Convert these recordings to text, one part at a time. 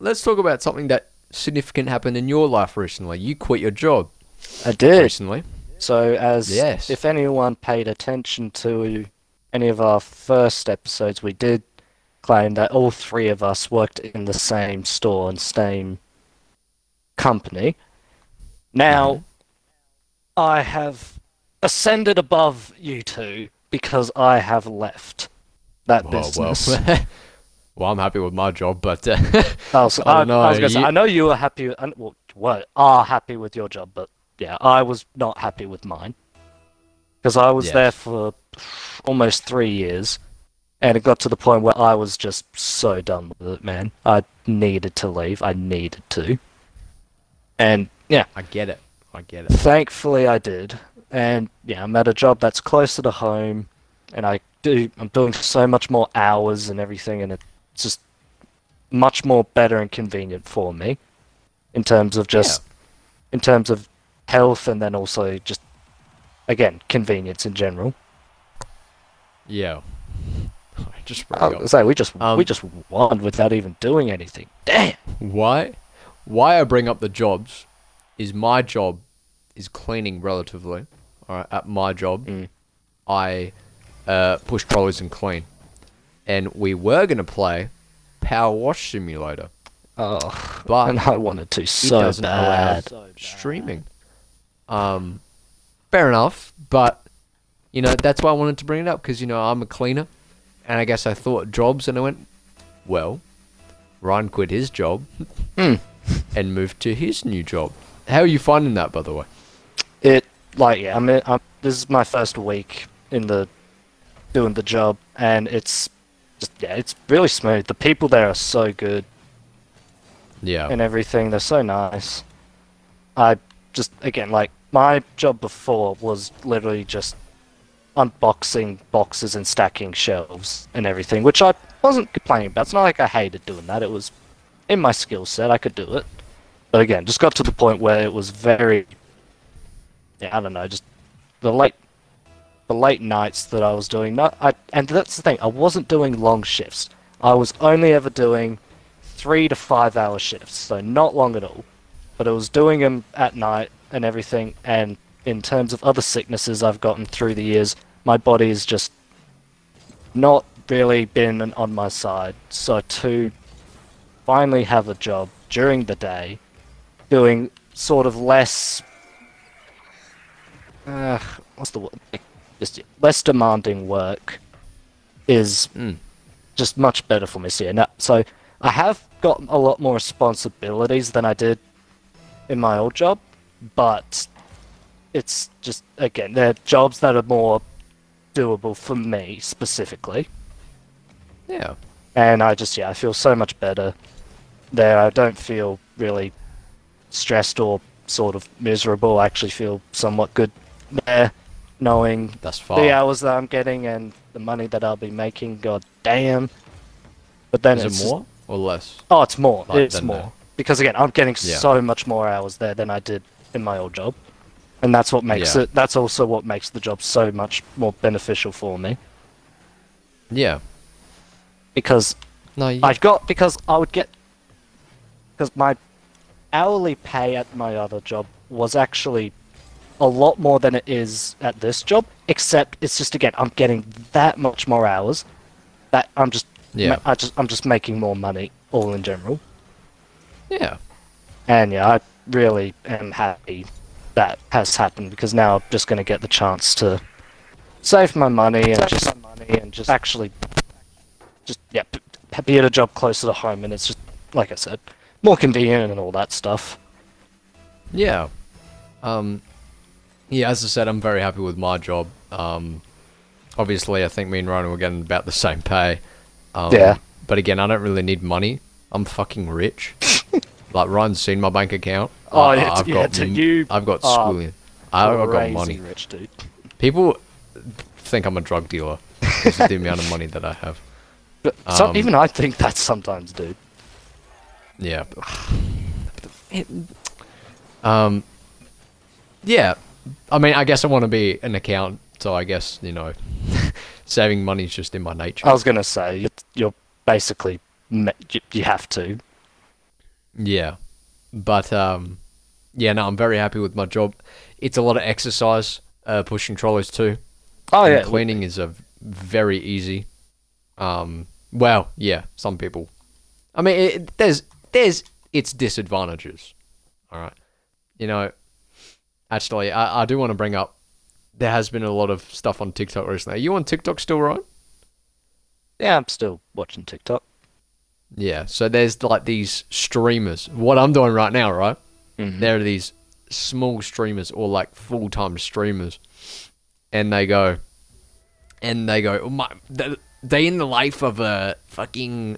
let's talk about something that significant happened in your life recently. You quit your job I did. recently. So, as Yes. if anyone paid attention to any of our first episodes, we did claim that all three of us worked in the same store and same company. Now, Mm-hmm. I have ascended above you two because I have left that Oh, business. well. well, I'm happy with my job, but uh, I was, I I, know, I was gonna say, you- I know you were happy, with, and- well, were, are happy with your job, but yeah, I was not happy with mine. Because I was there for almost three years, and it got to the point where I was just so done with it, man. I needed to leave. I needed to. And yeah, I get it. I get it. thankfully I did. And yeah, I'm at a job that's closer to home, and I do. I'm doing so much more hours and everything, and it's just much more better and convenient for me, in terms of just, in terms of health, and then also just, again, convenience in general. Yeah. I just I broke up. was say we just Um, we just won without even doing anything. Damn. Why? Why I bring up the jobs is my job is cleaning relatively. All right, at my job, Mm. I uh, push trolleys and clean, and we were gonna play Power Wash Simulator, Oh, but and I wanted to it so doesn't bad. allow streaming. Um, fair enough, but you know that's why I wanted to bring it up because you know I'm a cleaner, and I guess I thought jobs, and I went, well, Ryan quit his job Hmm. and moved to his new job. How are you finding that, by the way? It like yeah, I mean, I'm, this is my first week in the doing the job, and it's just yeah, it's really smooth. The people there are so good Yeah, and everything. They're so nice. I just again like my job before was literally just unboxing boxes and stacking shelves and everything, which I wasn't complaining about. It's not like I hated doing that. It was in my skill set. I could do it. But again, just got to the point where it was very yeah, I don't know, just the late the late nights that I was doing I and that's the thing, I wasn't doing long shifts. I was only ever doing three to five hour shifts, so not long at all. But I was doing them at night and everything, and in terms of other sicknesses I've gotten through the years, my body's just not really been on my side. So to finally have a job during the day, doing sort of less, uh, what's the word? Just less demanding work is Mm. just much better for me. So, yeah, no, so I have got a lot more responsibilities than I did in my old job, but it's just again they're jobs that are more doable for me specifically, yeah, and I just yeah I feel so much better there. I don't feel really stressed or sort of miserable. I actually feel somewhat good there, knowing that's fine. the hours that I'm getting and the money that I'll be making. God damn! But then Is it's it just- more or less? Oh, it's more. Like, it's than more. the- Because again, I'm getting Yeah. so much more hours there than I did in my old job. And that's what makes Yeah. it that's also what makes the job so much more beneficial for me. Yeah. Because No, you, I've got because I would get because my hourly pay at my other job was actually a lot more than it is at this job, except it's just again I'm getting that much more hours that I'm just Yeah. I just I'm just making more money all in general. yeah. And yeah, I really am happy that has happened because now I'm just going to get the chance to save my money and just money and just actually just yeah be at a job closer to home and it's just like I said more convenient and all that stuff. Yeah. Um, yeah, as I said, I'm very happy with my job. Um, obviously, I think me and Ryan were getting about the same pay. Um, Yeah. But again, I don't really need money. I'm fucking rich. like Ryan's seen my bank account. Oh, I- yeah, I've yeah, got, you I've got schooling. I've got money. rich dude. People think I'm a drug dealer because of the amount of money that I have. But some, Um, even I think that sometimes, dude. Yeah. um. Yeah. I mean, I guess I want to be an accountant, so I guess you know, saving money is just in my nature. I was gonna say you're, you're basically you, you have to. Yeah, but um, yeah, no, I'm very happy with my job. It's a lot of exercise, uh, pushing trolleys too. Oh And yeah, cleaning is a very easy. Um, well, yeah, some people. I mean, it, there's there's its disadvantages. All right, you know. Actually, I, I do want to bring up. There has been a lot of stuff on TikTok recently. Are you on TikTok still, right? yeah. I'm still watching TikTok. Yeah. So there's like these streamers. What I'm doing right now, right? Mhm. There are these small streamers or like full time streamers, and they go, and they go, oh my, they they in the life of a fucking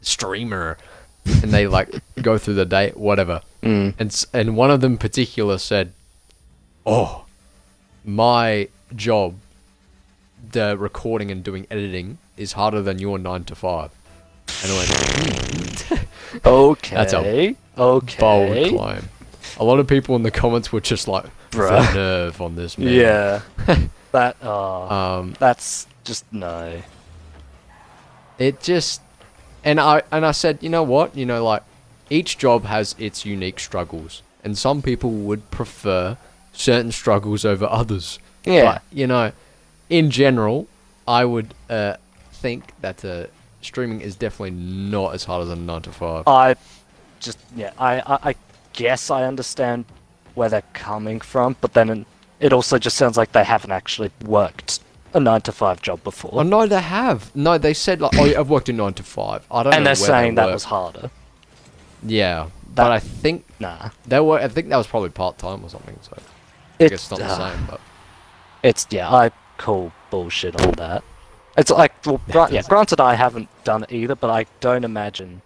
streamer, and they like go through the day, whatever. Mm. And and one of them particular said, "Oh, my job, the recording and doing editing is harder than your nine to five. And I went, "Hmm, Okay. That's a okay. bold claim. A lot of people in the comments were just like, Bruh. "The nerve on this man." Yeah. that. Uh, Um, that's just no. it just, and I and I said, you know what, you know, like each job has its unique struggles, and some people would prefer certain struggles over others. Yeah. But, you know, in general, I would uh, think that uh, streaming is definitely not as hard as a nine to five. I just yeah. I, I I guess I understand where they're coming from, but then it also just sounds like they haven't actually worked a nine to five job before, Oh no, they have. No, they said like, oh, yeah, I've worked in nine to five. I don't know. and they're saying they that was harder. Yeah, That- but I think Nah. they were. I think that was probably part time or something. So It's guess it's not the uh, same. But It's yeah, I call bullshit on that. It's like well, gra- yeah, granted I haven't done it either, but I don't imagine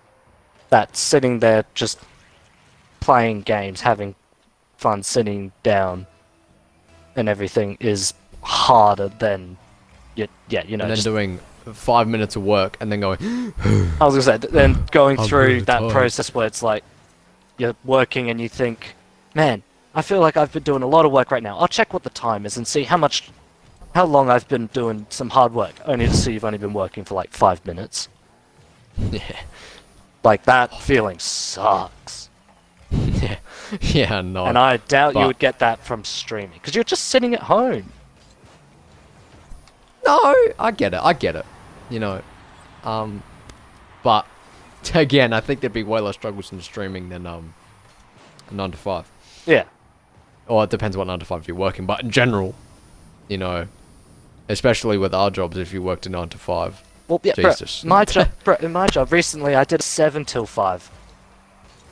that sitting there just playing games, having fun, sitting down, and everything is harder than you, yeah, you know. and then just- doing five minutes of work and then going, I was gonna say, then going through really that tired. process where it's like you're working and you think, man, I feel like I've been doing a lot of work right now. I'll check what the time is and see how much, how long I've been doing some hard work, only to see you've only been working for like five minutes. yeah, Like that feeling sucks. yeah, yeah, no. And I doubt you would get that from streaming because you're just sitting at home. No, I get it. I get it. You know, um, but again, I think there'd be way less struggles in streaming than um, nine to five. Yeah. Or it depends what nine to five you're working, but in general, you know, especially with our jobs, if you worked a nine to five, Well, yeah, bro, Jesus. my job, bro, in my job recently, I did a seven till five.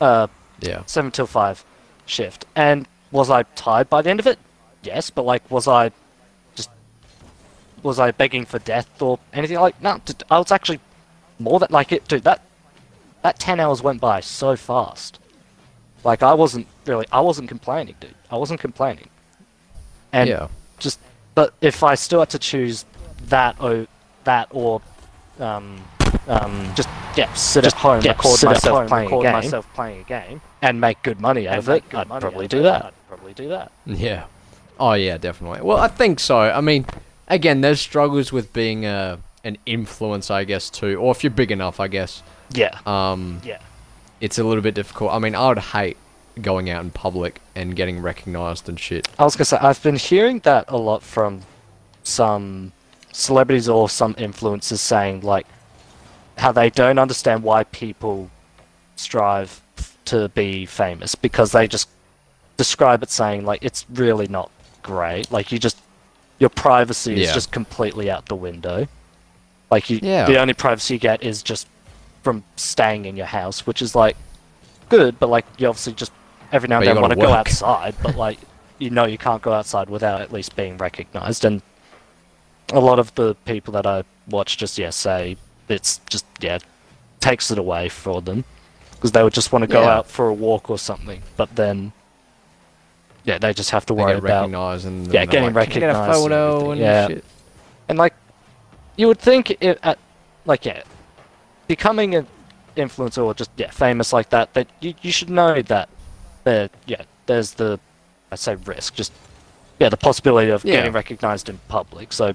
Uh, yeah, seven till five shift. And was I tired by the end of it? Yes, but like, was I just was I begging for death or anything like? No, I was actually more than like it, dude. That that ten hours went by so fast. Like I wasn't really, I wasn't complaining, dude. I wasn't complaining. And yeah, just, but if I still had to choose that or that or um um just yeah sit at home, yeah, record sit at myself home, playing record a game, myself playing a game, and make good money out of it, I'd probably do that. I'd probably do that. yeah. Oh yeah, definitely. Well, I think so. I mean, again, there's struggles with being a an influence, I guess, too. Or if you're big enough, I guess. Yeah. Um, Yeah. it's a little bit difficult. I mean, I would hate going out in public and getting recognized and shit. I was gonna say I've been hearing that a lot from some celebrities or some influencers saying like how they don't understand why people strive to be famous because they just describe it saying like it's really not great. Like you just your privacy is just completely out the window. Like you, Yeah. the only privacy you get is just from staying in your house, which is like good, but like you obviously just every now and then want to go outside, but like you know you can't go outside without at least being recognized. And a lot of the people that I watch just yeah say it's just yeah takes it away for them because they would just want to go Yeah. out for a walk or something, but then yeah they just have to They worry about recognized and Yeah, getting like, "Can I get a and photo and Yeah. shit. and like you would think it at like yeah becoming an influencer or just yeah famous like that that you, you should know that there yeah there's the I say risk just yeah the possibility of Yeah. getting recognized in public so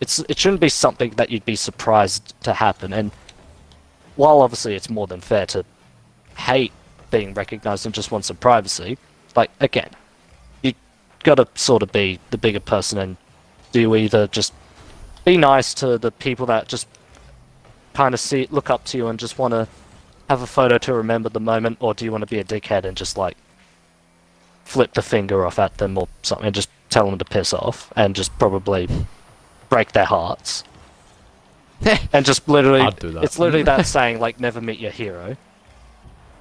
it's it shouldn't be something that you'd be surprised to happen and while obviously it's more than fair to hate being recognized and just want some privacy, like again, you gotta sort of be the bigger person and do either just be nice to the people that just kind of see look up to you and just want to have a photo to remember the moment, or do you want to be a dickhead and just like flip the finger off at them or something and just tell them to piss off and just probably break their hearts? and just literally, I'd do that. it's literally that saying like never meet your hero.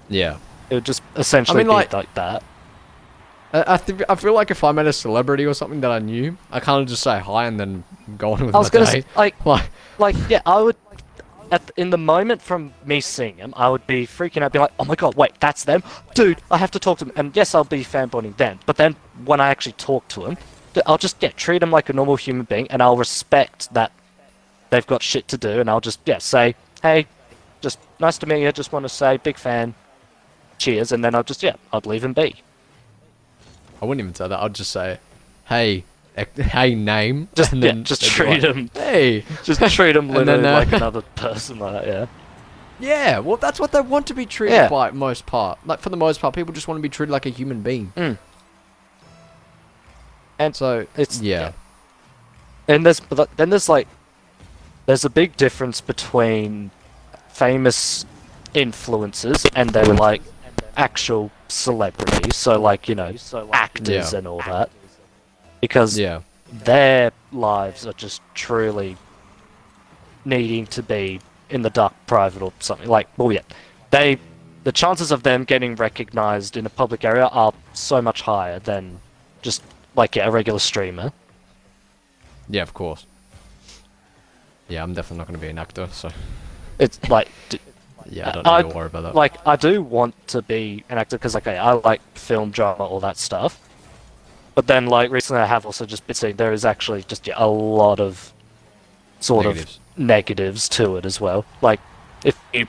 Yeah. It would just essentially mean, be like- like that. I, I, th- I feel like if I met a celebrity or something that I knew, I kind of just say hi and then go on with I was my gonna day. say, like, Like, like yeah, I would. At in the moment from me seeing them, I would be freaking out, be like, "Oh my god, wait, that's them, dude! I have to talk to them." And yes, I'll be fanboying then, but then when I actually talk to them, I'll just yeah treat them like a normal human being, and I'll respect that they've got shit to do, and I'll just yeah say, "Hey, just nice to meet you. Just want to say, big fan. Cheers," and then I'll just yeah, I'd leave and be. I wouldn't even say that. I'd just say, hey, hey, name. Just and yeah, just treat like, them, Hey. just treat them And then, literally uh, like another person like that. Yeah. Yeah, well, that's what they want to be treated Yeah. by most part. Like, for the most part, people just want to be treated like a human being. Mm. And So, it's yeah. and there's but then there's like there's a big difference between famous influencers and then like actual celebrities so like you know actors Yeah. and all that because Yeah. their lives are just truly needing to be in the dark private or something like well yeah they the chances of them getting recognized in a public area are so much higher than just like yeah, a regular streamer Yeah, of course. Yeah, I'm definitely not going to be an actor, so it's like d- yeah, I don't I- need to worry about that. like I do want to be an actor because like I, I like film drama all that stuff but then like recently I have also just been seeing there is actually just yeah, a lot of sort Negatives. of negatives to it as well like if you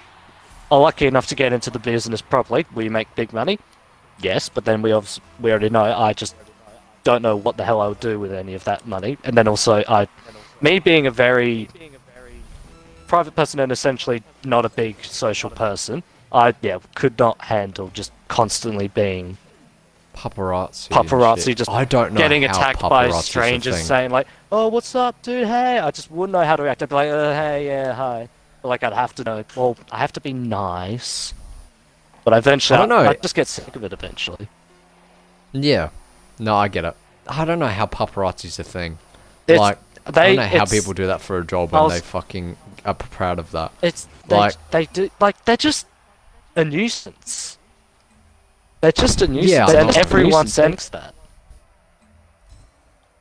are lucky enough to get into the business properly will you make big money yes but then we obviously we already know I just don't know what the hell I would do with any of that money and then also I me being a very private person and essentially not a big social person, I yeah could not handle just constantly being paparazzi. paparazzi, just I don't know getting attacked by strangers saying like, "Oh, what's up, dude? Hey!" I just wouldn't know how to react. I'd be like, uh, "Hey, yeah, hi." But, like I'd have to know. Well, I have to be nice. But eventually, I don't know. I'd just get sick of it eventually. Yeah. No, I get it. I don't know how paparazzi's a thing. It's- like, I they- don't know how people do that for a job I when was- they fucking are proud of that. It's they, Like- they do like they're just a nuisance. They're just a nuisance, Yeah, and everyone thinks that.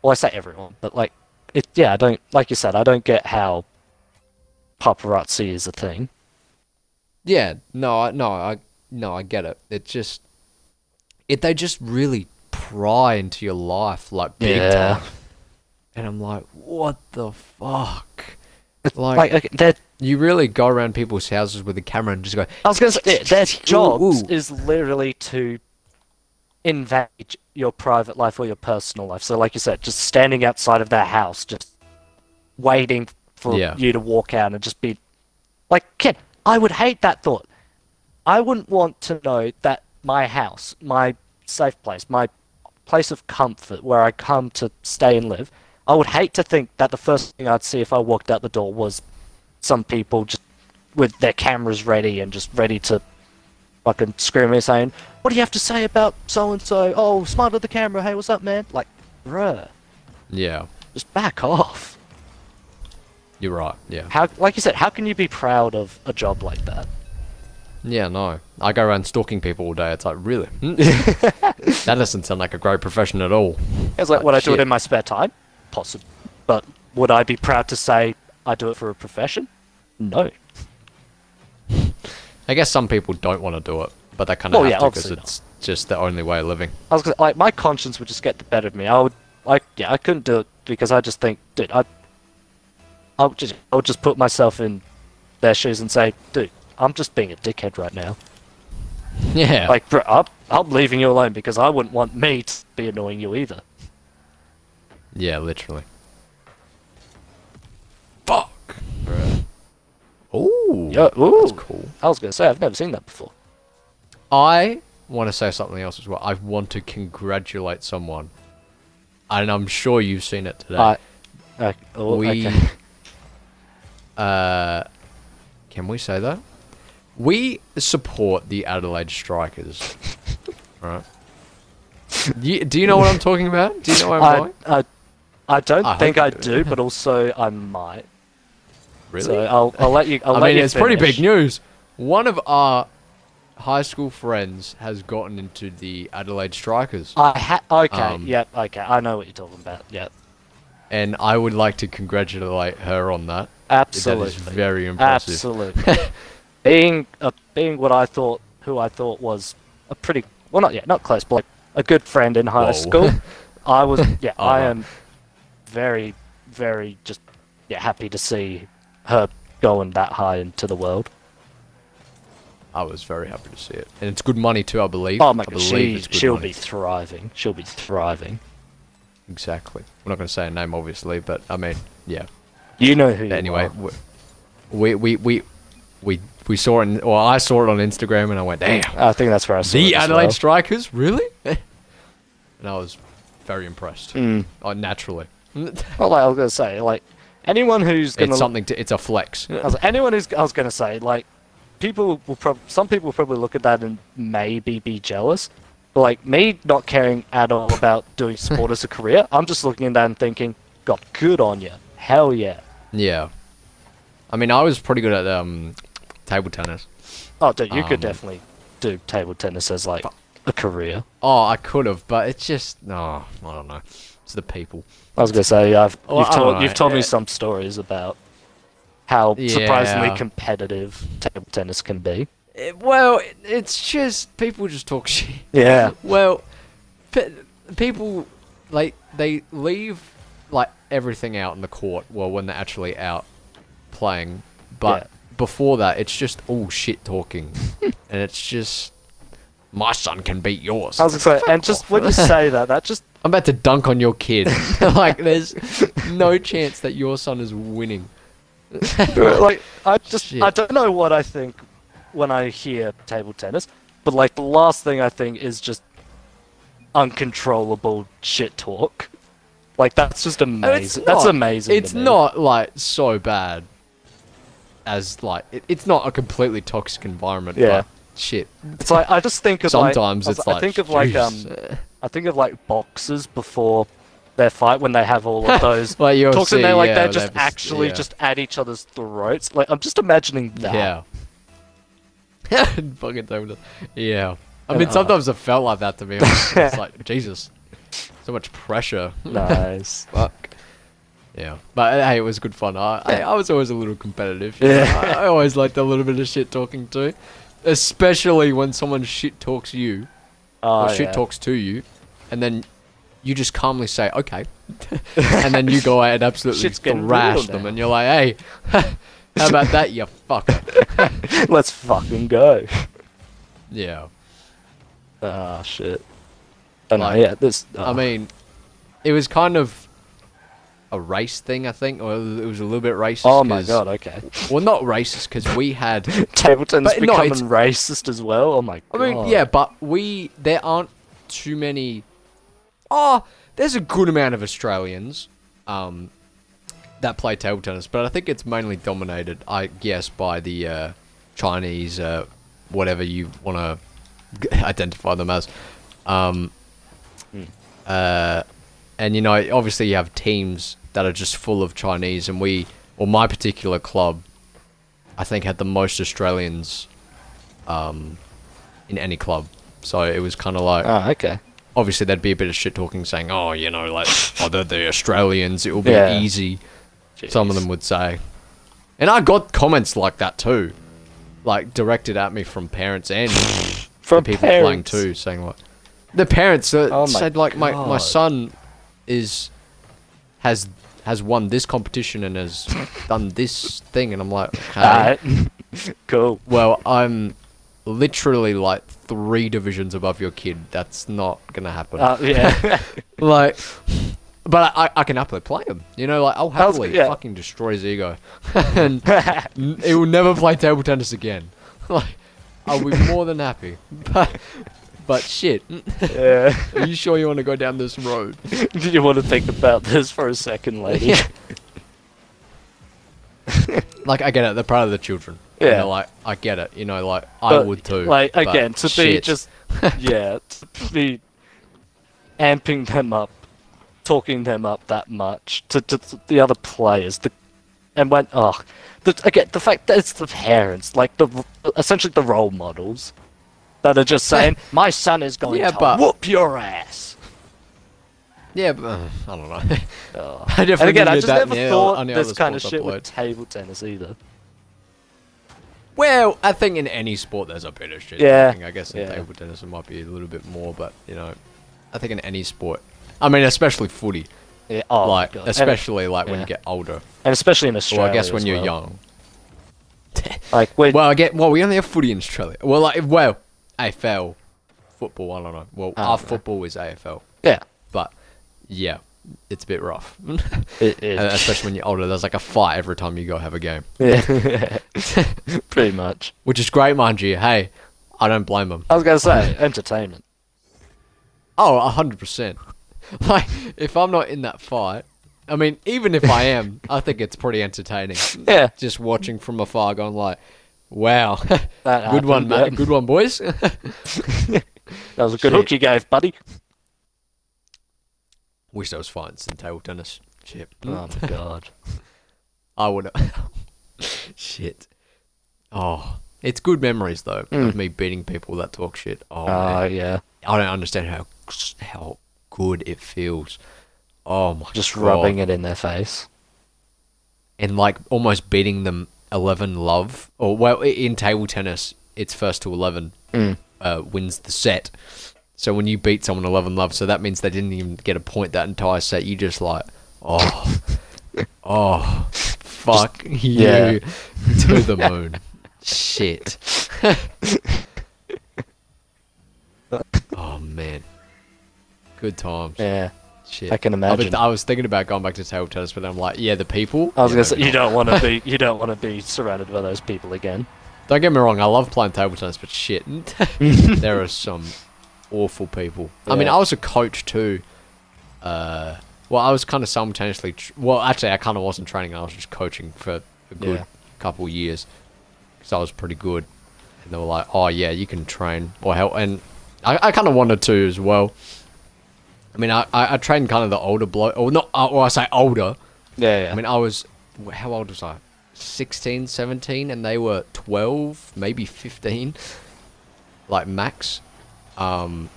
Well, I say everyone, but like it. Yeah, I don't like you said. I don't get how paparazzi is a thing. Yeah, no, I, no, I, no, I get it. It just, it they just really pry into your life like big Yeah. time, and I'm like, what the fuck? Like, Like, okay, their you really go around people's houses with a camera and just go, I was gonna say yeah, their job is literally to invade your private life or your personal life. So, like you said, just standing outside of their house, just waiting for Yeah. you to walk out and just be like, kid, I would hate that thought. I wouldn't want to know that my house, my safe place, my place of comfort where I come to stay and live, I would hate to think that the first thing I'd see if I walked out the door was some people just with their cameras ready and just ready to fucking scream at me saying, What do you have to say about so and so? Oh, smile at the camera, hey, what's up, man? Like, bruh, yeah, just back off. you're right, yeah, How, like you said, how can you be proud of a job like that? yeah, no, I go around stalking people all day. It's like, really? That doesn't sound like a great profession at all. It's like, Like, would I do it in my spare time? Possible. But would I be proud to say I do it for a profession? No. I guess some people don't want to do it, but they kind of Well, have yeah, to because it's just the only way of living. I was gonna, like, my conscience would just get the better of me. I would, like, yeah, I couldn't do it because I just think, dude, I, I would just, I would just put myself in their shoes and say, dude, I'm just being a dickhead right now. Yeah, Like, bro, I'm, I'm leaving you alone because I wouldn't want me to be annoying you either. Yeah, literally. Fuck. Ooh, Yeah, ooh, that's cool. I was gonna say I've never seen that before. I want to say something else as well. I want to congratulate someone, and I'm sure you've seen it today. I, uh, oh, we, okay. uh, can we say that? We support the Adelaide Strikers. right. You, do you know what I'm talking about? Do you know where I'm I, going? I, I don't I think I do, but also I might. Really? So I'll, I'll let you. I'll I let mean, it's pretty big news. One of our high school friends has gotten into the Adelaide Strikers, I ha- okay, Um, yep, okay. I know what you're talking about. Yep, and I would like to congratulate her on that. absolutely. That is very impressive. Absolutely. being a, being what I thought, who I thought was a pretty well, not yet, not close, but like a good friend in high Whoa. school. I was, yeah, I Uh-huh. am very, very just yeah happy to see her going that high into the world. I was very happy to see it, and it's good money too. I believe. Oh my god, she, she'll money. be thriving. She'll be thriving. exactly. We're not going to say a name, obviously, but I mean, yeah. You know who. Anyway, are. we we we we we saw it. Or I saw it on Instagram, and I went, "Damn, I think that's where I saw it the Adelaide well. Strikers, really?" and I was very impressed. Mm. Oh, naturally, Well, like I was gonna say, like anyone who's gonna it's something to. It's a flex. I was anyone who's I was gonna say like people will probably some people will probably look at that and maybe be jealous. But like me not caring at all about doing sport as a career, I'm just looking at that and thinking, God, good on you. Hell yeah. Yeah. I mean, I was pretty good at um, table tennis. Oh, dude, you Um, could definitely do table tennis as like a career. Oh, I could have, but it's just no. I don't know. It's the people. I was gonna say, I've Well, you've I told know, you've told me some stories about how surprisingly competitive table tennis can be. It- well, it, it's just people just talk shit. Yeah. Well, pe- people like they leave like everything out in the court. Well, when they're actually out playing, but Yeah. before that, it's just all shit talking, and it's just my son can beat yours. I was gonna say, and just when you say that, that just I'm about to dunk on your kid. like, there's no chance that your son is winning. like I just Shit. I don't know what I think when I hear table tennis, but like the last thing I think is just uncontrollable shit talk. Like that's just amazing. That's not- amazing. to It's not like so bad as like it, it's not a completely toxic environment. Yeah. But shit. It's like I just think of Sometimes like, I it's I like think of like um. I think of like boxers before their fight when they have all of those Like talks and they're like yeah, they're just actually yeah. just at each other's throats. Like I'm just imagining that. yeah. Fucking. Yeah. I mean, uh, sometimes it felt like that to me. it's like Jesus, so much pressure. Nice. Fuck. Yeah, but uh, hey, it was good fun. I, I, I was always a little competitive. Yeah. I, I always liked a little bit of shit talking too, especially when someone shit talks you Oh, or shit yeah. talks to you, and then you just calmly say okay, and then you go out and absolutely Shit's getting thrash them, now. and you're like, hey, how about that, you fucker? Let's fucking go. Yeah, Ah, shit. I know, Like, yeah, this. I oh. mean, it was kind of a race thing, I think, or it was a little bit racist. oh my 'cause- god, okay. Well, not racist because we had Table tennis But no, becoming it's- racist as well. Oh my god. I god. mean, yeah, but we there aren't too many. Oh, there's a good amount of Australians um, that play table tennis, but I think it's mainly dominated, I guess, by the uh, Chinese, uh, whatever you want to identify them as. Um, uh, and you know, obviously, you have teams that are just full of Chinese, and we, or my particular club, I think had the most Australians um, in any club. So it was kind of like, Oh, okay. Obviously, there'd be a bit of shit talking saying, oh, you know, like, oh, they're the Australians, it will be Yeah. easy. Some of them would say. And I got comments like that too. Like, directed at me from parents and From the people playing too, saying like, the parents uh, Oh said like my my son is has has won this competition and has done this thing, and I'm like, okay. Alright. cool. Well, I'm literally like three divisions above your kid. That's not gonna happen. Uh, yeah. like, but I, I can happily play him. You know, like I'll happily yeah. fucking destroy his ego, and he will never play table tennis again. like, I'll be more than happy. But, but shit, Yeah. are you sure you want to go down this road? Do you want to think about this for a second, lady? Like, I get it. They're proud of the children. Yeah. know, like, I get it. You know, like, I would too. Like again, to be just yeah, to be amping them up, talking them up that much to, to, to the other players. The and when oh, the, again the fact that it's the parents, like the essentially the role models, that are just saying, "My son is going Yeah, to but- whoop your ass." Yeah, but uh, I don't know. Oh. I And again, I just never thought this kind of shit with table tennis either. Well, I think in any sport there's a bit of shit. Yeah. I guess in yeah. table tennis it might be a little bit more, but you know, I think in any sport. I mean, especially footy. Yeah, oh like, God. And- especially like when yeah. you get older. and, especially in Australia. Well. I guess when you're well. young. like when Well, I get. Well, we only have footy in Australia. Well, like, well, AFL, football. I don't know. Well, Oh, our football is AFL, yeah, but yeah, it's a bit rough. it is. Especially when you're older. There's like a fight every time you go have a game, Yeah, pretty much. which is great, mind you. Hey, I don't blame them. I was gonna say entertainment. Oh, a hundred percent. Like, if I'm not in that fight, I mean, even if I am, I think it's pretty entertaining. Yeah, Just watching from afar, going like, "Wow, that good one, happened, ma- yeah. good one, boys." That was a good Shit. hook you gave, buddy. Wish there was fights in table tennis. Shit. Oh my god. I would. Shit. Oh, it's good memories though Mm. of me beating people that talk shit. Oh, Oh man. yeah, I don't understand how how good it feels. Oh my just God. rubbing it in their face. and like almost beating them 11 love or well i- in table tennis it's first to 11 Mm. uh, wins the set so when you beat someone 11 love and love, so that means they didn't even get a point that entire set. You just like oh oh fuck you yeah. to the moon. Shit. Oh man. Good times. Yeah, shit. I can imagine. I was thinking about going back to table tennis but i'm like yeah the people. I was gonna say you don't want to be you don't want to be surrounded by those people again. Don't get me wrong, I love playing table tennis, but shit, there are some awful people. I mean, I was a coach too. Uh, well, I was kind of simultaneously. Tr- well, actually, I kind of wasn't training. I was just coaching for a good Yeah. couple years because I was pretty good. And they were like, "Oh yeah, you can train or help." And I, I kind of wanted to as well. I mean, I, I, I trained kind of the older bloke, or not, uh, or I say older. Yeah, yeah. I mean, I was, how old was I? 16, 17, and they were 12, maybe 15, like max. Um,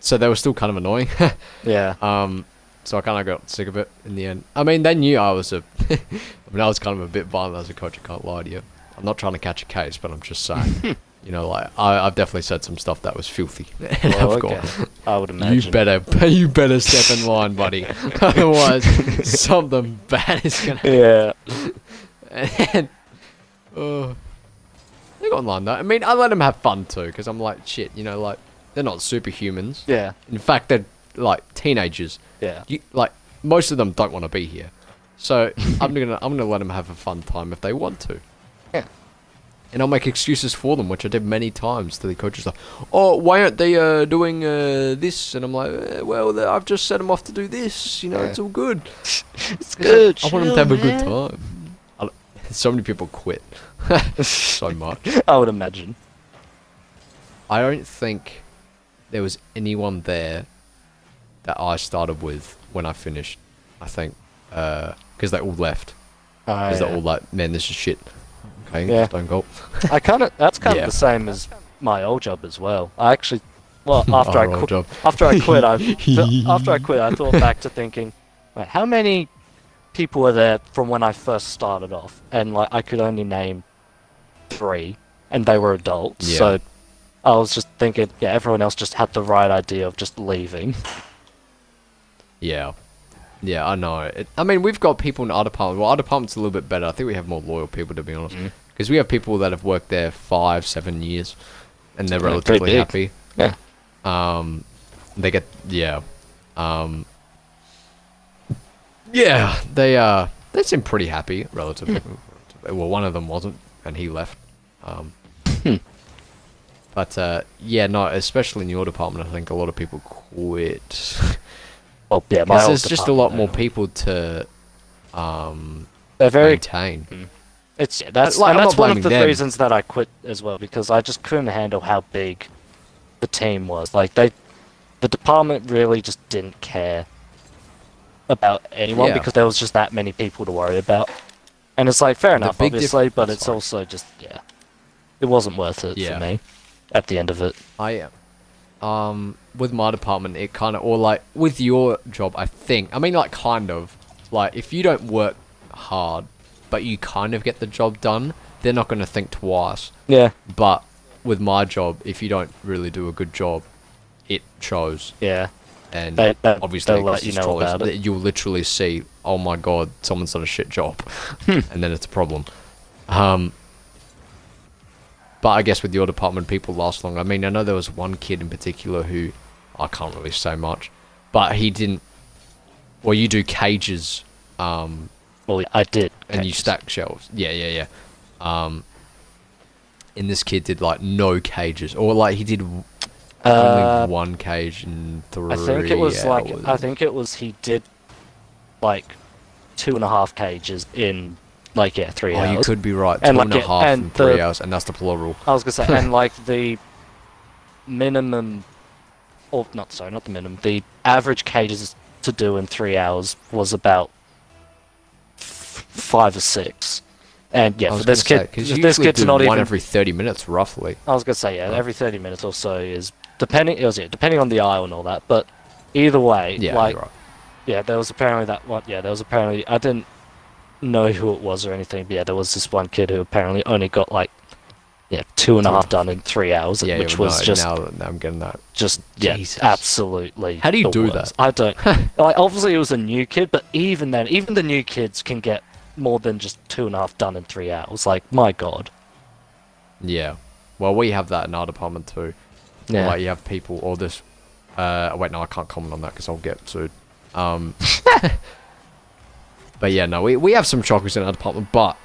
so they were still kind of annoying. yeah. um, so I kind of got sick of it in the end. I mean, they knew I was a, I mean, I was kind of a bit violent as a coach. I can't lie to you. I'm not trying to catch a case, but I'm just saying. you know, like I, I've definitely said some stuff that was filthy. Well, okay. I would imagine. you better, you better step in line, buddy. Otherwise, something bad is gonna. Yeah. And uh, they got online though. I mean, I let them have fun too, because I'm like, shit, you know, like they're not superhumans. Yeah. In fact, they're like teenagers. Yeah. You, like most of them don't want to be here, so I'm gonna I'm gonna let them have a fun time if they want to. Yeah. And I'll make excuses for them, which I did many times to the coaches. Like, oh, why aren't they uh, doing uh, this? And I'm like, eh, well, I've just set them off to do this. You know, Yeah. it's all good. It's good. I want them to have a good time. So many people quit. so much. I would imagine. I don't think there was anyone there that I started with when I finished. I think uh, because they all left. Oh, Because yeah. they're all like, man, this is shit. Okay, Yeah. don't go. I kind of that's kind Yeah. of the same as my old job as well. I actually, well, after I quit, after I quit, I after I quit, I thought back to thinking, wait, how many people were there from when I first started off? And like, I could only name three, and they were adults. Yeah. So I was just thinking, yeah, everyone else just had the right idea of just leaving. Yeah. Yeah, I know. It, I mean, we've got people in our department. Well, our department's a little bit better. I think we have more loyal people, to be honest. Mm. Because we have people that have worked there five, seven years, and they're Yeah, relatively happy. Yeah. Um, they get yeah. Um, yeah, they uh they seem pretty happy, relatively. Well, one of them wasn't, and he left. Um, Hmm. But uh, yeah, no, especially in your department, I think a lot of people quit. Well, yeah, my Because old there's just a lot department, more people to um, They're very maintain. It's yeah, that's like, and I'm that's not one of blaming the them. reasons that I quit as well because I just couldn't handle how big the team was. Like they, the department really just didn't care about anyone Yeah. because there was just that many people to worry about. And it's like fair enough, obviously, but it's sorry. also just yeah, it wasn't worth it Yeah. for me at the end of it. I am. Um, with my department, it kind of, or like with your job, I think. I mean, like kind of, like if you don't work hard, but you kind of get the job done, they're not going to think twice. Yeah, But with my job, if you don't really do a good job, it shows. yeah, And They- they- obviously, they'll let you know about it. you'll literally see, oh my god, someone's done a shit job, Hmm. and then it's a problem. Um, but I guess with your department, people last long. I mean, I know there was one kid in particular who I can't really say much, but he didn't. Well, you do cages, um, well, I did. and you stack shelves. Yeah, yeah, yeah. Um, and this kid did like no cages, or like he did Uh, only one cage in three. I think it was like I think it was he did like two and a half cages in like yeah three Oh, hours. you could be right. Two And, and like, a yeah, half and and three the- hours, and that's the plural. I was gonna say and like the minimum, or not sorry, not the minimum. The average cages to do in three hours was about f- five or six. And yeah, for this say, kid, this you this usually kid's not one even. every thirty minutes, roughly. I was gonna say yeah, every thirty minutes or so is depending. It was yeah, depending on the aisle and all that. But either way, Yeah, like right. Yeah, there was apparently that one. Yeah, there was apparently I didn't know who it was or anything, but yeah, there was this one kid who apparently only got like yeah two and a Two and a half done in three hours, Yeah, which was no, just now, now I'm getting that. just yeah, Jesus. absolutely. How do you do worst. I don't. like obviously it was a new kid, but even then, even the new kids can get more than just two and a half done in three hours. Like my god. Yeah. Well, we have that in our department too. Yeah. Like you have people or this. Uh, wait, no, I can't comment on that because I'll get sued. Um, but yeah, no, we we have some shockers in our department, but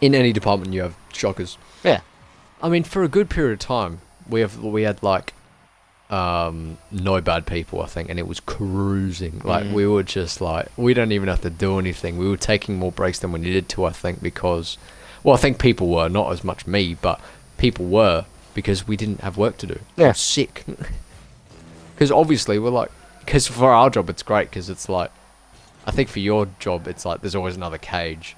in any department you have shockers. Yeah. I mean, for a good period of time, we have we had like um no bad people, I think, and it was cruising. Like Mm. we were just like we don't even have to do anything. We were taking more breaks than we needed to, I think, because well, I think people were not as much me, but people were because we didn't have work to do. I Yeah. sick. Because obviously we're like, because for our job it's great because it's like, I think for your job it's like there's always another cage.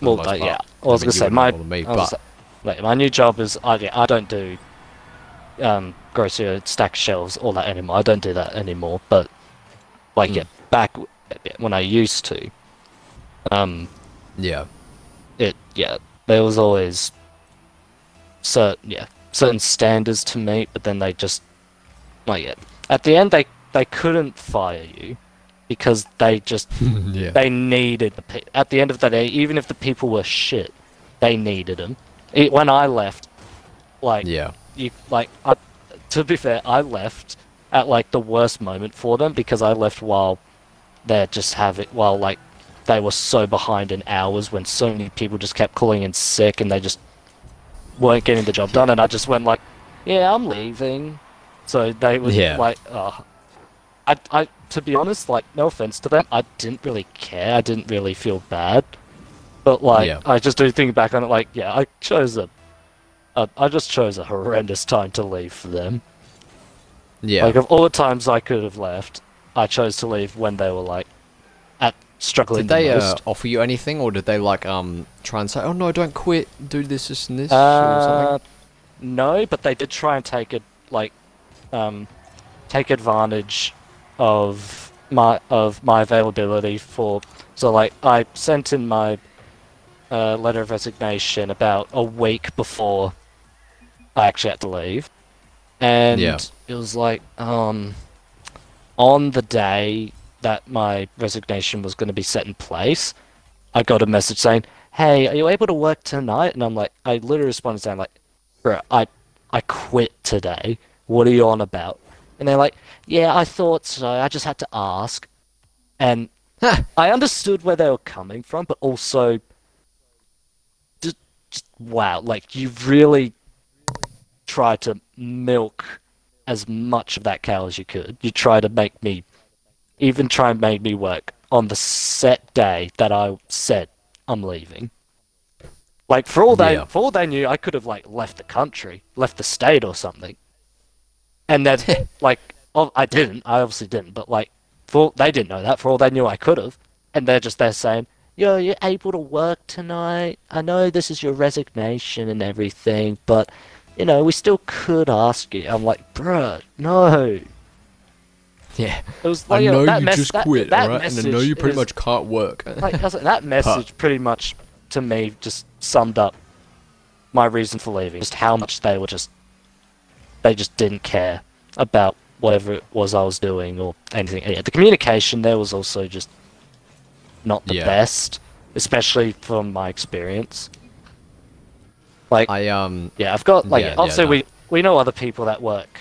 Well, uh, yeah. I was mean, gonna say my. me, but say- like, my new job is I yeah, I don't do um grocery stack shelves all that anymore. I don't do that anymore. But like Mm. yeah, back when I used to, um, yeah, it yeah there was always certain yeah certain standards to meet, but then they just like yeah at the end they they couldn't fire you because they just yeah, they needed the pe- at the end of the day even if the people were shit they needed them it, when i left like yeah, you like I, to be fair i left at like the worst moment for them because i left while they're just having while like they were so behind in hours when so many people just kept calling in sick and they just weren't getting the job done and i just went like yeah i'm leaving so they were Yeah. like uh, I, I to be honest like no offense to them i didn't really care i didn't really feel bad but like Yeah. i just do think back on it like yeah i chose a I, I just chose a horrendous time to leave for them yeah. like of all the times I could have left, I chose to leave when they were like struggling did they the uh, most. offer you anything, or did they like um try and say, "Oh no, don't quit, do this, this, and this"? or Uh, something? no, but they did try and take it like um, take advantage of my of my availability for. So like I sent in my uh, letter of resignation about a week before I actually had to leave, and Yeah. it was like um, on the day that my resignation was going to be set in place, I got a message saying, "Hey, are you able to work tonight?" And I'm like, I literally responded saying like, "Bro, I I quit today. What are you on about?" And they're like, "Yeah, I thought so. I just had to ask." And I understood where they were coming from, but also, just, just wow, like you really try to milk as much of that cow as you could. You try to make me, even try and make me work on the set day that I said I'm leaving. Like for all they Yeah. for all they knew, I could have like left the country, left the state or something. And then like oh, I didn't. I obviously didn't. But like for they didn't know that. For all they knew, I could have. And they're just there saying, "Yo, you're able to work tonight. I know this is your resignation and everything, but you know we still could ask you." I'm like, "Bruh, no." Yeah. It was I like, know that you mess- just that- quit, that alright? And I know you pretty is- much can't work. like like, that message pretty much to me just summed up my reason for leaving. Just how much they were just they just didn't care about whatever it was I was doing or anything. Yeah, the communication there was also just not the Yeah. best, especially from my experience. Like I um yeah, I've got like Yeah, obviously no. we we know other people that work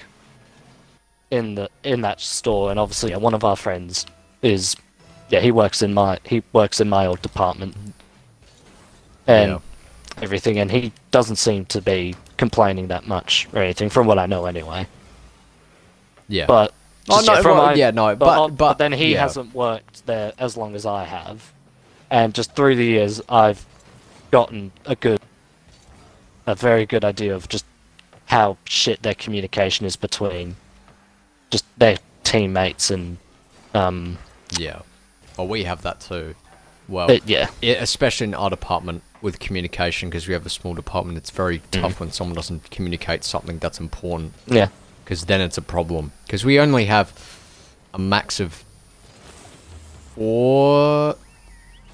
in the in that store, and obviously yeah, one of our friends is yeah he works in my he works in my old department and Yeah. everything, and he doesn't seem to be complaining that much or anything from what I know anyway. yeah. But Oh, just, no, yeah, from well, my- yeah, no, but, but- but- then he yeah. hasn't worked there as long as I have, and just through the years I've gotten a good, a very good idea of just how shit their communication is between just their teammates and um yeah. Well, we have that too. Well, yeah it, especially in our department with communication, because we have a small department, it's very Mm. tough when someone doesn't communicate something that's important, yeah because then it's a problem. Because we only have a max of four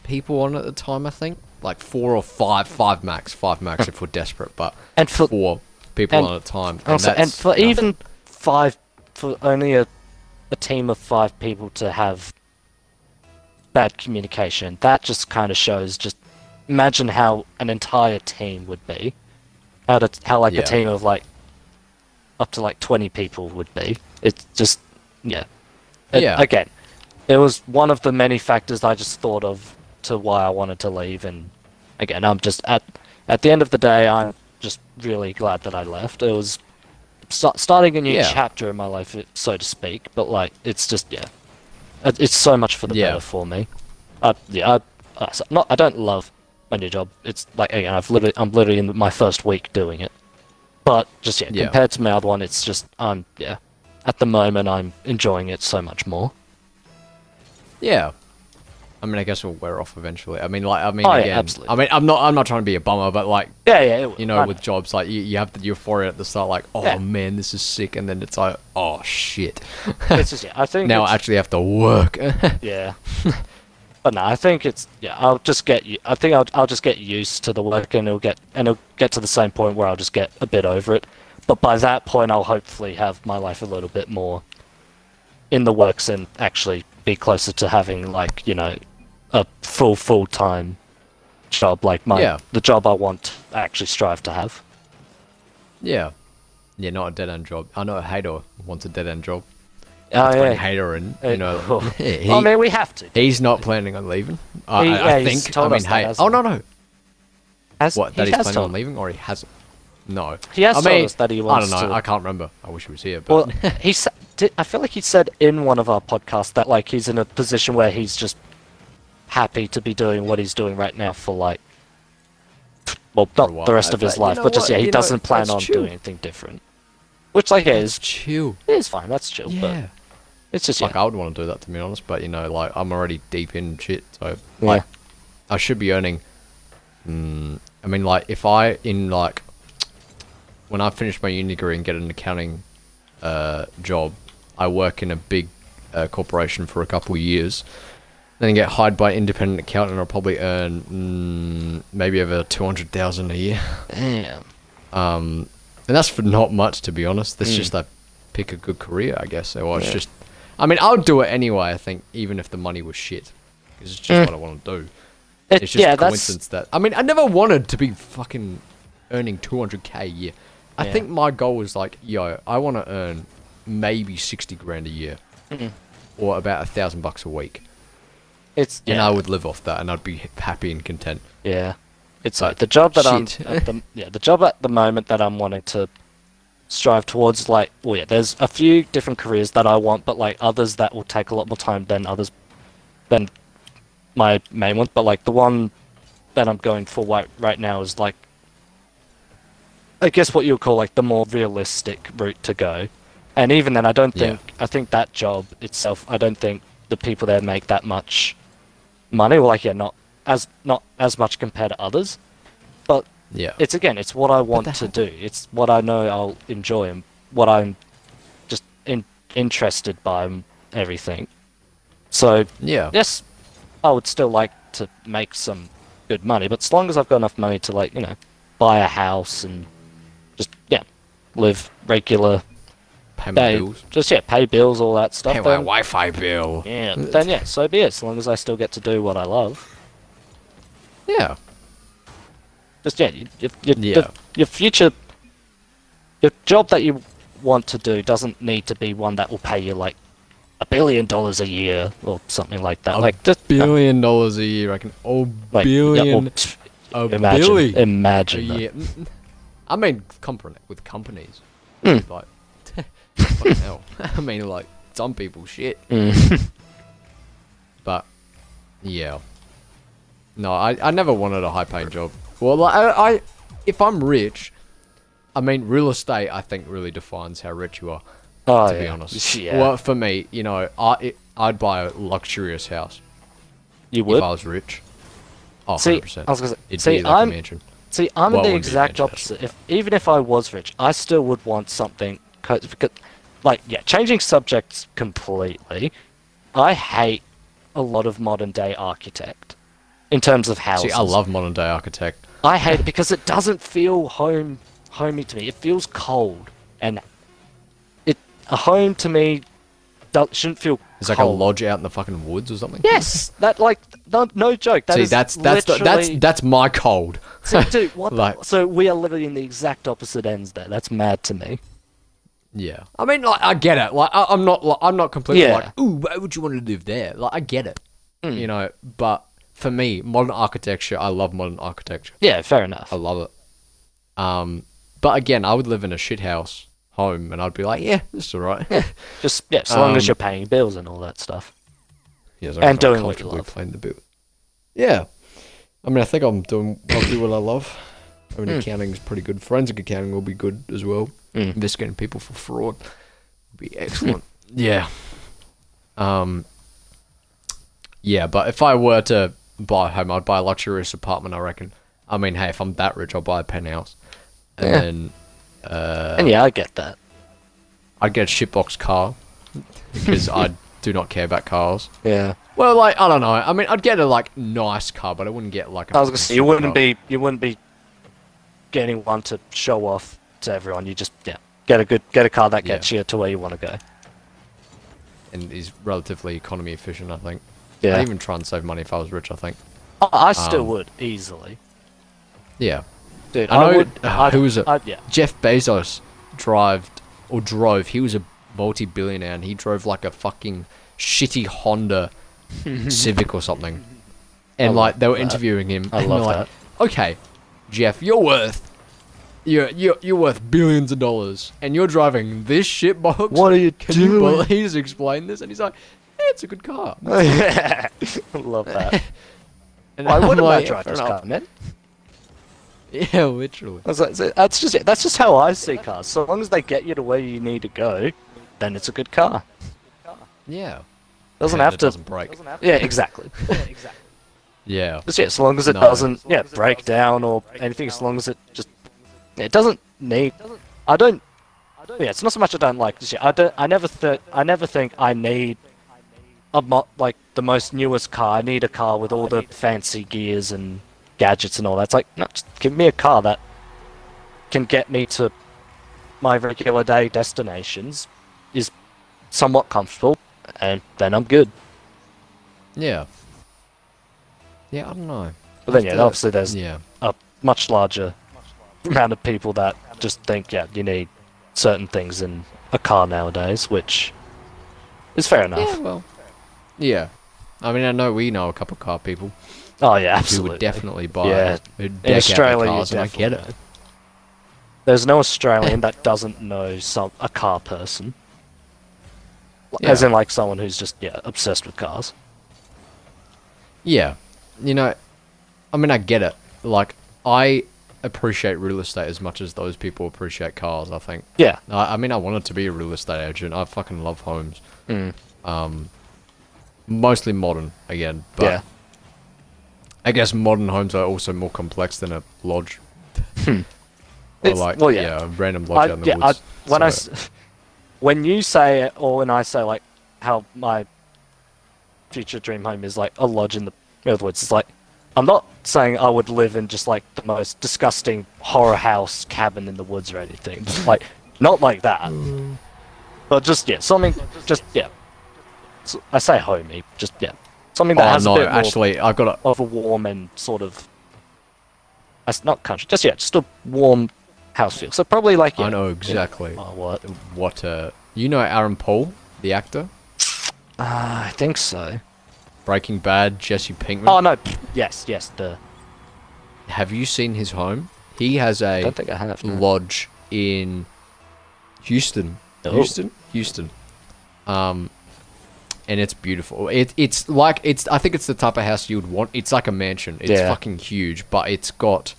people on at the time, I think. Like four or five, five max, five max if we're desperate, but and for four people and on at a time. And, also, and for nothing. even five for only a a team of five people to have bad communication. That just kind of shows just imagine how an entire team would be. How to, how like Yeah. a team of like up to like 20 people would be. It's just yeah. It- Yeah. again it was one of the many factors i just thought of to why i wanted to leave and again i'm just at at the end of the day i'm just really glad that i left. It was sta- starting a new Yeah. chapter in my life so to speak but like it's just yeah it- it's so much for the Yeah. better for me I, yeah I, not, I don't love my new job it's like again i've literally i'm literally in my first week doing it but just yeah, Yeah. compared to my other one it's just i'm yeah at the moment i'm enjoying it so much more Yeah. I mean, I guess we'll wear off eventually. I mean, like, I mean, Oh, yeah, again, absolutely. I mean, I'm not, I'm not trying to be a bummer, but like, yeah yeah you know, with jobs, like, you, you have the euphoria at the start, like, oh Yeah. man, this is sick, and then it's like, oh shit. it's just yeah i think now I actually have to work. Yeah. but no, I think it's yeah. I'll just get. I think I'll I'll just get used to the work, and it'll get and it'll get to the same point where I'll just get a bit over it. But by that point, I'll hopefully have my life a little bit more in the works and actually be closer to having like you know a full full time job like my Yeah. the job I want I actually strive to have. yeah. Yeah, not a dead end job. I know a hater wants a dead end job. Oh yeah. hater Uh, you know. he, I mean, we have to. he's not planning on leaving. I, He- I, yeah, I he's think. I mean, us that, hey. Oh, no, no. Has, What, that he he's planning on leaving, or he hasn't? No. He has I told us that he wants to I don't know. to- I can't remember. I wish he was here, but Well, he said. I feel like he said in one of our podcasts that like he's in a position where he's just happy to be doing what he's doing right now for like, well, not while. the rest of his but you life, know but just yeah, he You doesn't plan on chill. doing anything different. Which like yeah, is chill. it is fine. That's chill. Yeah. But it's just Like yeah. I would want to do that to be honest, but you know, like I'm already deep in shit, so Yeah. like I should be earning. Mm, I mean, like if I in like when I finish my uni degree and get an accounting uh, job, I work in a big uh, corporation for a couple of years, then get hired by an independent accountant. And I'll probably earn mm, maybe over two hundred thousand a year. Damn. Um, and that's for not much, to be honest. That's Mm. just like pick a good career, I guess. Or it's Yeah. just, I mean, I'll do it anyway. I think even if the money was shit, 'cause it's just Mm. what I want to do. It, It's just yeah, a that's coincidence that I mean, I never wanted to be fucking earning 200k a year. I Yeah. think my goal was like, yo, I want to earn maybe 60 grand a year, Mhm. or about a thousand bucks a week, it's and I would live off that, and I'd be happy and content. yeah. It's like the job that I'm at the, yeah the job at the moment that I'm wanting to strive towards like well yeah there's a few different careers that i want but like others that will take a lot more time than others than my main ones but like the one that i'm going for right, right now is like i guess what you would call like the more realistic route to go and even then i don't Yeah. think i think that job itself i don't think the people there make that much money. Well like yeah not as not as much compared to others. But Yeah. it's again it's what i want to do. It's what i know i'll enjoy and what i'm just in, interested by and everything. So yeah. yes i would still like to make some good money but as long as i've got enough money to like you know buy a house and just yeah live regular Pay my day bills. just yeah pay bills all that stuff Pay my then, Wi-Fi bill. yeah then yeah so be it as long as i still get to do what i love Yeah. just yeah, you, you, you, Yeah. The, your future, your job that you want to do doesn't need to be one that will pay you like a billion dollars a year or something like that. A like just Billion dollars a year. I can. Oh, like, yeah, billion. or, pff, a imagine, billion. imagine a year. I mean, company with companies. Mm. Like, fucking hell. I mean, like some people shit, Mm. but yeah. No, I, I never wanted a high paying job. Well, like, I, I, if I'm rich, I mean, real estate. I think really defines how rich you are. oh, to be honest. Yeah, Well, for me, you know, I it, I'd buy a luxurious house you would? if. I was rich. Oh, See, 100%. I was gonna say, It'd see, be like I'm- mansion. See, I'm Well, in the exact opposite. If even if I was rich, I still would want something. 'cause- because, like, yeah, changing subjects completely. I hate a lot of modern day architect in terms of houses. See, I love modern day architect. I hate it because it doesn't feel home homey to me. It feels cold, and it a home to me shouldn't feel. It's like a lodge out in the fucking woods or something. Yes, that like no, no joke. That See, that's that's the, that's that's my cold. See, dude, what? like- so we are literally in the exact opposite ends there. That's mad to me. Yeah, I mean, like, I get it. Like, I, I'm not, like, I'm not completely Yeah. like, ooh, why would you want to live there? Like, I get it, Mm. you know. But for me, modern architecture, I love modern architecture. Yeah, fair enough. I love it. Um, but again, I would live in a shit house home, and I'd be like, yeah, this is alright. yeah, Just yeah, as long as Um, you're paying bills and all that stuff. as And as doing what you love. Playing the bill. Yeah, I mean, I think I'm doing. I'll what I love. I mean, Mm. is pretty good. Forensic accounting will be good as well. Mm. Investigating people for fraud would be excellent. yeah. Um. Yeah, but if I were to buy a home, I'd buy a luxurious apartment. I reckon. I mean, hey, if I'm that rich, I'll buy a penthouse, and Yeah. then uh, and yeah, I get that. I'd get a shitbox car because I do not care about cars. Yeah, Well, like I don't know. I mean, I'd get a like nice car, but I wouldn't get like. a I was gonna say you wouldn't car. be you wouldn't be getting one to show off to everyone. You just yeah get a good get a car that Yeah. gets you to where you want to go. and is relatively economy efficient. I think. Yeah, I'd even try and save money if I was rich. I think. I, I still um, would easily, Yeah. dude. I know- would. uh, who was it? I'd- yeah, Jeff Bezos drove or drove. He was a multi-billionaire, and he drove like a fucking shitty Honda Civic or something. I And like they were that. interviewing him. I and love like, Okay, Jeff, you're worth. You're, you're, you're worth billions of dollars, and you're driving this shit box. What are you Can you doing? believe he's explained this? And he's like, yeah, it's a good car. I love that. And I wouldn't like, like, drive this enough. car, man. Yeah, literally. I was like, that's just it. That's just how I see cars. So long as they get you to where you need to go, then it's a good car. Yeah. Doesn't And have it to. Doesn't break. Yeah, exactly. Yeah. Just yeah, as long as it No. doesn't yeah break down or anything, as long as it just yeah, it doesn't need. I don't. Yeah, it's not so much I don't like this. I don't. I never think. I never think I need a mo- like the most newest car. I need a car with all the fancy gears and gadgets and all that. It's like no, just give me a car that can get me to my regular day destinations, is somewhat comfortable, and then I'm good. Yeah. Yeah, I don't know. But then yeah, obviously there's Yeah. a much larger amount of people that just think, yeah, you need certain things in a car nowadays, which is fair enough. Yeah, well. Yeah. I mean, I know we know a couple car people Oh yeah, absolutely. who would definitely buy Yeah. In Australia, cars, and I get it. there's no Australian that doesn't know some a car person. As in, like someone who's just yeah obsessed with cars. Yeah, you know, I mean, I get it. Like, I appreciate real estate as much as those people appreciate cars. I think. Yeah. I, I mean, I wanted to be a real estate agent. I fucking love homes. Mm. Um, mostly modern again, but yeah. I guess modern homes are also more complex than a lodge. or Hmm. It's- like, well, yeah. yeah. a random I, lodge out in the yeah, I, when I So- s- when you say it, or when I say like how my future dream home is like a lodge in the of the woods, it's like I'm not saying I would live in just like the most disgusting horror house cabin in the woods or anything. Just, like not like that, but just yeah, something just yeah. S- I say homey, just yeah, something that oh has no, a bit more actually, I've got a of a warm and sort of. That's not country, just yeah, just a warm house feel. So probably like yeah, I know yeah. exactly Oh, what? what. Uh, you know Aaron Paul, the actor, Uh, I think so. Breaking Bad, Jesse Pinkman. Oh no, yes, yes. The Have you seen his home? He has I a don't think I have. no. lodge in Houston. Oh. Houston, Houston. Um, and it's beautiful. It it's like it's. I think it's the type of house you would want. It's like a mansion. It's Yeah. fucking huge, but it's got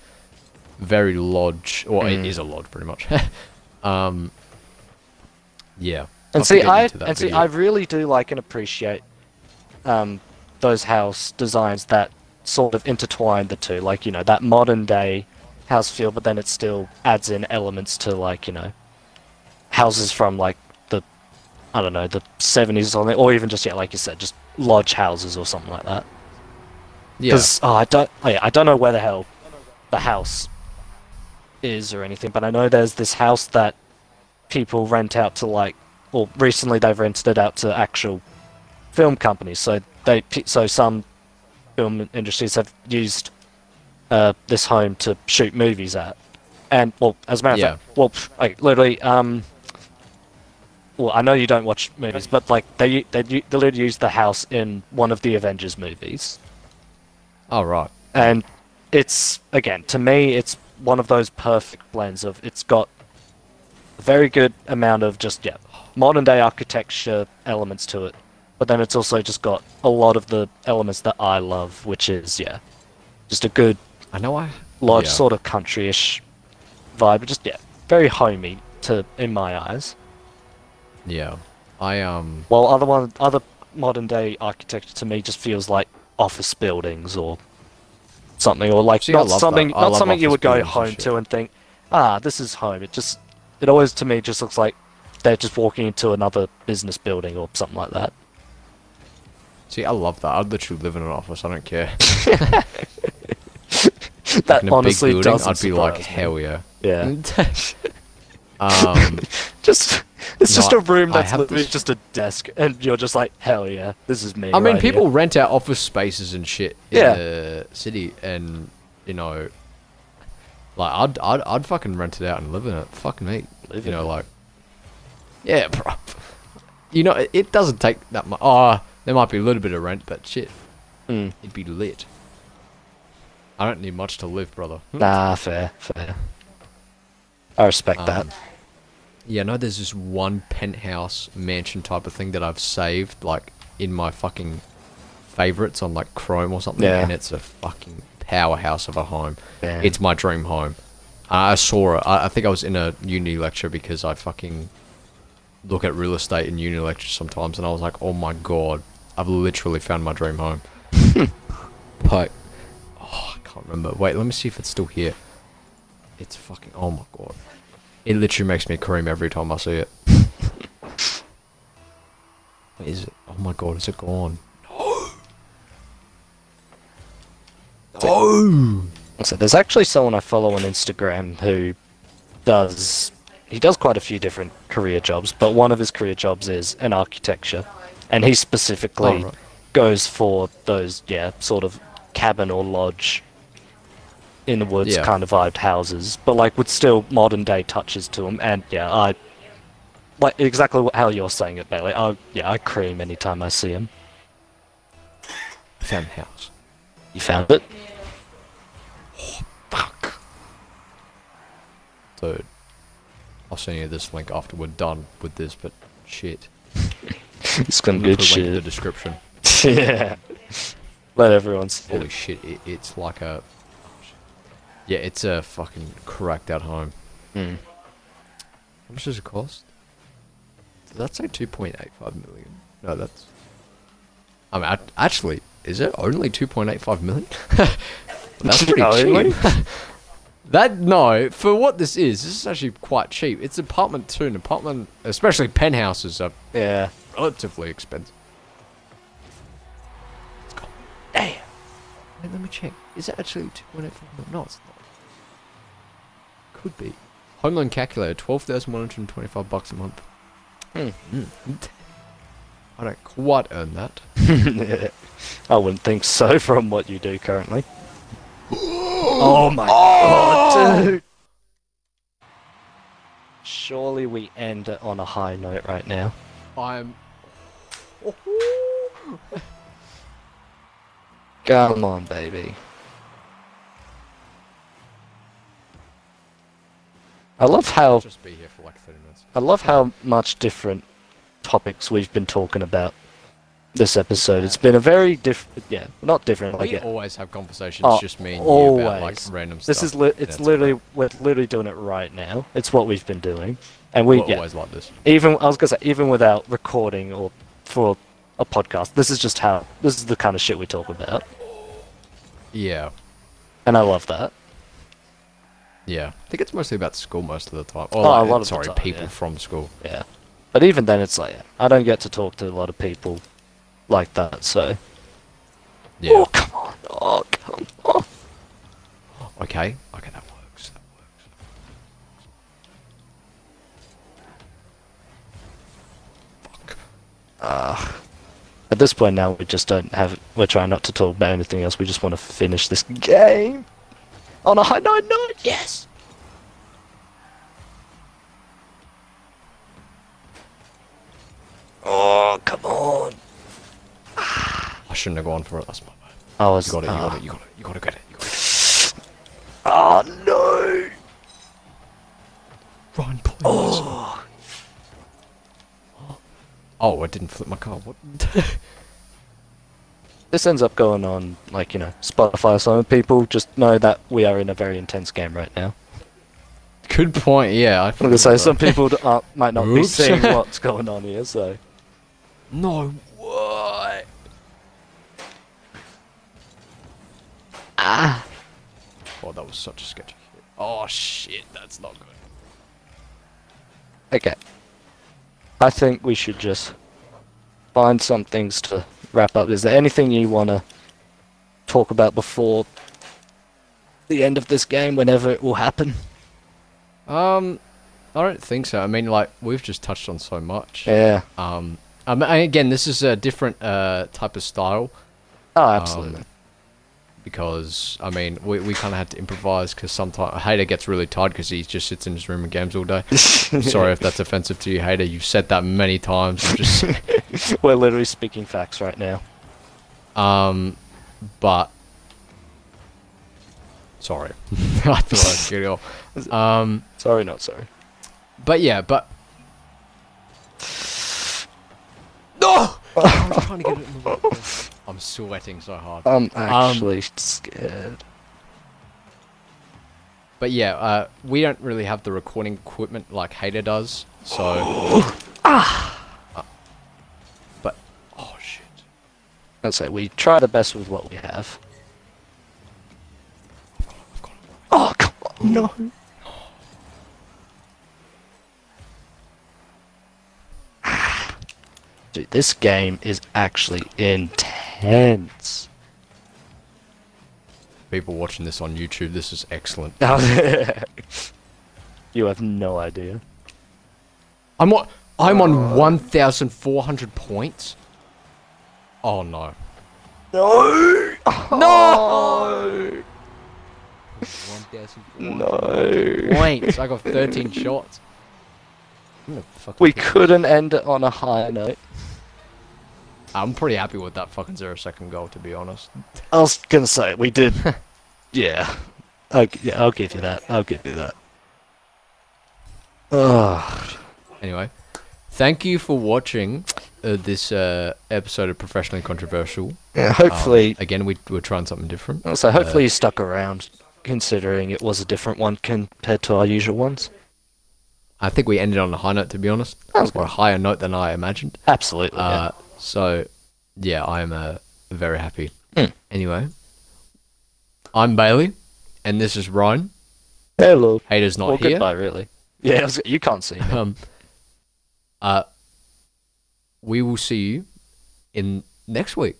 very lodge, or it Mm. is a lodge pretty much. um, yeah. And I'll see, I and see. I really do like and appreciate um, those house designs that sort of intertwine the two. Like you know that modern day house feel, but then it still adds in elements to like you know houses from like the I don't know the seventies or something, or even just yeah, like you said, just lodge houses or something like that. yeah. Because oh, I don't, oh, yeah, I don't know where the hell the house is or anything, but I know there's this house that people rent out to like, or recently they've rented it out to actual film companies. So they, so some film industries have used uh, this home to shoot movies at, and well, as a matter of Yeah. fact, well, like literally, um. Well, I know you don't watch movies, but like they they they literally used the house in one of the Avengers movies oh right. and it's again to me it's one of those perfect blends of it's got a very good amount of just yeah modern day architecture elements to it but then it's also just got a lot of the elements that i love which is yeah just a good I know I. lodge yeah. sort of country-ish vibe but just yeah very homey to in my eyes Yeah. I um. while other one other modern day architecture to me just feels like office buildings or something or like See, not something. Not something you would go home to and think ah this is home it just it always to me just looks like they're just walking into another business building or something like that See, I love that. I'd literally live in an office. I don't care. that in a honestly big building, doesn't I'd be like, me. hell yeah. yeah um, just it's No, just a room that's literally this- just a desk and you're just like hell yeah this is me I mean, right here." people rent out office spaces and shit in Yeah. the city, and you know, like I'd, I'd I'd fucking rent it out and live in it. Fucking me, Live you know, it. like yeah, bro. You know, it, it doesn't take that much. Oh, there might be a little bit of rent, but shit, Mm. it'd be lit. I don't need much to live, brother. nah fair fair i respect that Um, Yeah, no, there's this one penthouse mansion type of thing that I've saved, like, in my fucking favorites on, like, Chrome or something, Yeah. and it's a fucking powerhouse of a home. Damn. It's my dream home. I saw it. I, I think I was in a uni lecture because I fucking look at real estate in uni lectures sometimes, and I was like, oh my god, I've literally found my dream home. but, oh, I can't remember. Wait, let me see if it's still here. It's fucking, oh my god. It literally makes me cream every time I see it. Wait, is it? Oh my god, is it gone? No! So there's actually someone I follow on Instagram who does he does quite a few different career jobs, but one of his career jobs is in architecture, and he specifically Oh, right. goes for those yeah sort of cabin or lodge in the woods Yeah. kind of vibed houses, but like with still modern day touches to them. And yeah, I like exactly how you're saying it, Bailey. I yeah I cream anytime I see him. I found the house. You found it? Oh, fuck. Dude, I'll send you this link after we're done with this, but shit. It's gonna good put a link in the description. yeah. Let everyone see. Holy it. shit, it, it's like a. Yeah, it's a fucking cracked out home. Mm. How much does it cost? Does that say 2.85 million? No, that's. I mean, act- actually, is it only 2.85 million? that's pretty cheap. that no, for what this is, this is actually quite cheap. It's apartment two, and apartment, especially penthouses, are Yeah. Relatively expensive. It's got. Damn. Wait, let me check. Is it actually 2.85 million? No, it's not. Could be. Home loan calculator, 12,125 bucks a month. Mm. I don't quite earn that. yeah. I wouldn't think so from what you do currently. oh my god, dude! Surely we end on a high note right now. I'm. Come on, baby. I love how just be here for like 30 minutes. I love how much different topics we've been talking about this episode. It's been a very different, yeah, not different. Like We it. always have conversations, Oh, just me and you, about like always. random stuff. This is li- it's literally we're literally doing it right now. It's what we've been doing, and we yeah, always like this. even I was gonna say even without recording or for a podcast, this is just how this is the kind of shit we talk about, Yeah. and I love that. Yeah. I think it's mostly about school most of the time. Oh, a lot of the sorry, time, people yeah. from school. Yeah, but even then, it's like I don't get to talk to a lot of people like that. So Yeah. oh come on, oh come on. Okay. Okay, that works. Uh, at this point now, we just don't have. We're trying not to talk about anything else. We just want to finish this game on a high note. note. Yes. Oh come on! I shouldn't have gone for it. That's my bad. I was. You got it. You got it. Uh, you got it. You got to get it. You got it. Oh no! Run, please. Oh. Oh, I didn't flip my car. What? This ends up going on like you know Spotify. So people just know that we are in a very intense game right now. Good point. Yeah. I I'm gonna say some people uh, might not be Oops. seeing what's going on here. So No. What? ah. Oh, that was such a sketchy hit. Oh shit, that's not good. Okay. I think we should just find some things to wrap up. Is there anything you want to talk about before the end of this game, whenever it will happen? Um, I don't think so. I mean, like we've just touched on so much. Yeah. Um, I mean, again, this is a different uh type of style. Oh, absolutely. Um, because I mean, we, we kind of had to improvise because sometimes Hater gets really tired because he just sits in his room and games all day. Sorry if that's offensive to you, Hater. You've said that many times. Just We're literally speaking facts right now. um, but sorry, I thought I'd get it off. Um, Sorry, not sorry. but yeah, but no. I'm trying to get it in the right place. I'm sweating so hard. I'm actually scared. But yeah, uh, we don't really have the recording equipment like Hater does, so. ah. but oh shit. I'd say we try the best with what we have. I've got it. Oh, come on. No. Dude, this game is actually intense. People watching this on YouTube, this is excellent. you have no idea. I'm on. I'm on uh. 1,400 points. Oh no. No! No! 1,400 No. points. I got 13 shots. I'm gonna fucking We couldn't end it on a high note. I'm pretty happy with that fucking zero second goal, to be honest. I was gonna say we did. yeah. I'll, yeah, I'll give you that. I'll give you that. Ugh. Anyway, thank you for watching uh, this uh, episode of Professionally Controversial. Yeah, Um, hopefully. again, we, we're trying something different. so hopefully you stuck around, considering it was a different one compared to our usual ones. I think we ended on a high note, to be honest, or a higher note than I imagined. Absolutely. yeah. So, yeah, I'm uh, very happy. Hmm. Anyway, I'm Bailey, and this is Ryan. Hello. Hater's not Well, here. goodbye, really. Yeah, was- you can't see me. Um, uh, we will see you in next week,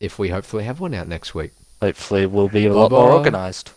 if we hopefully have one out next week. Hopefully, we'll be a lot more Bye-bye. organised.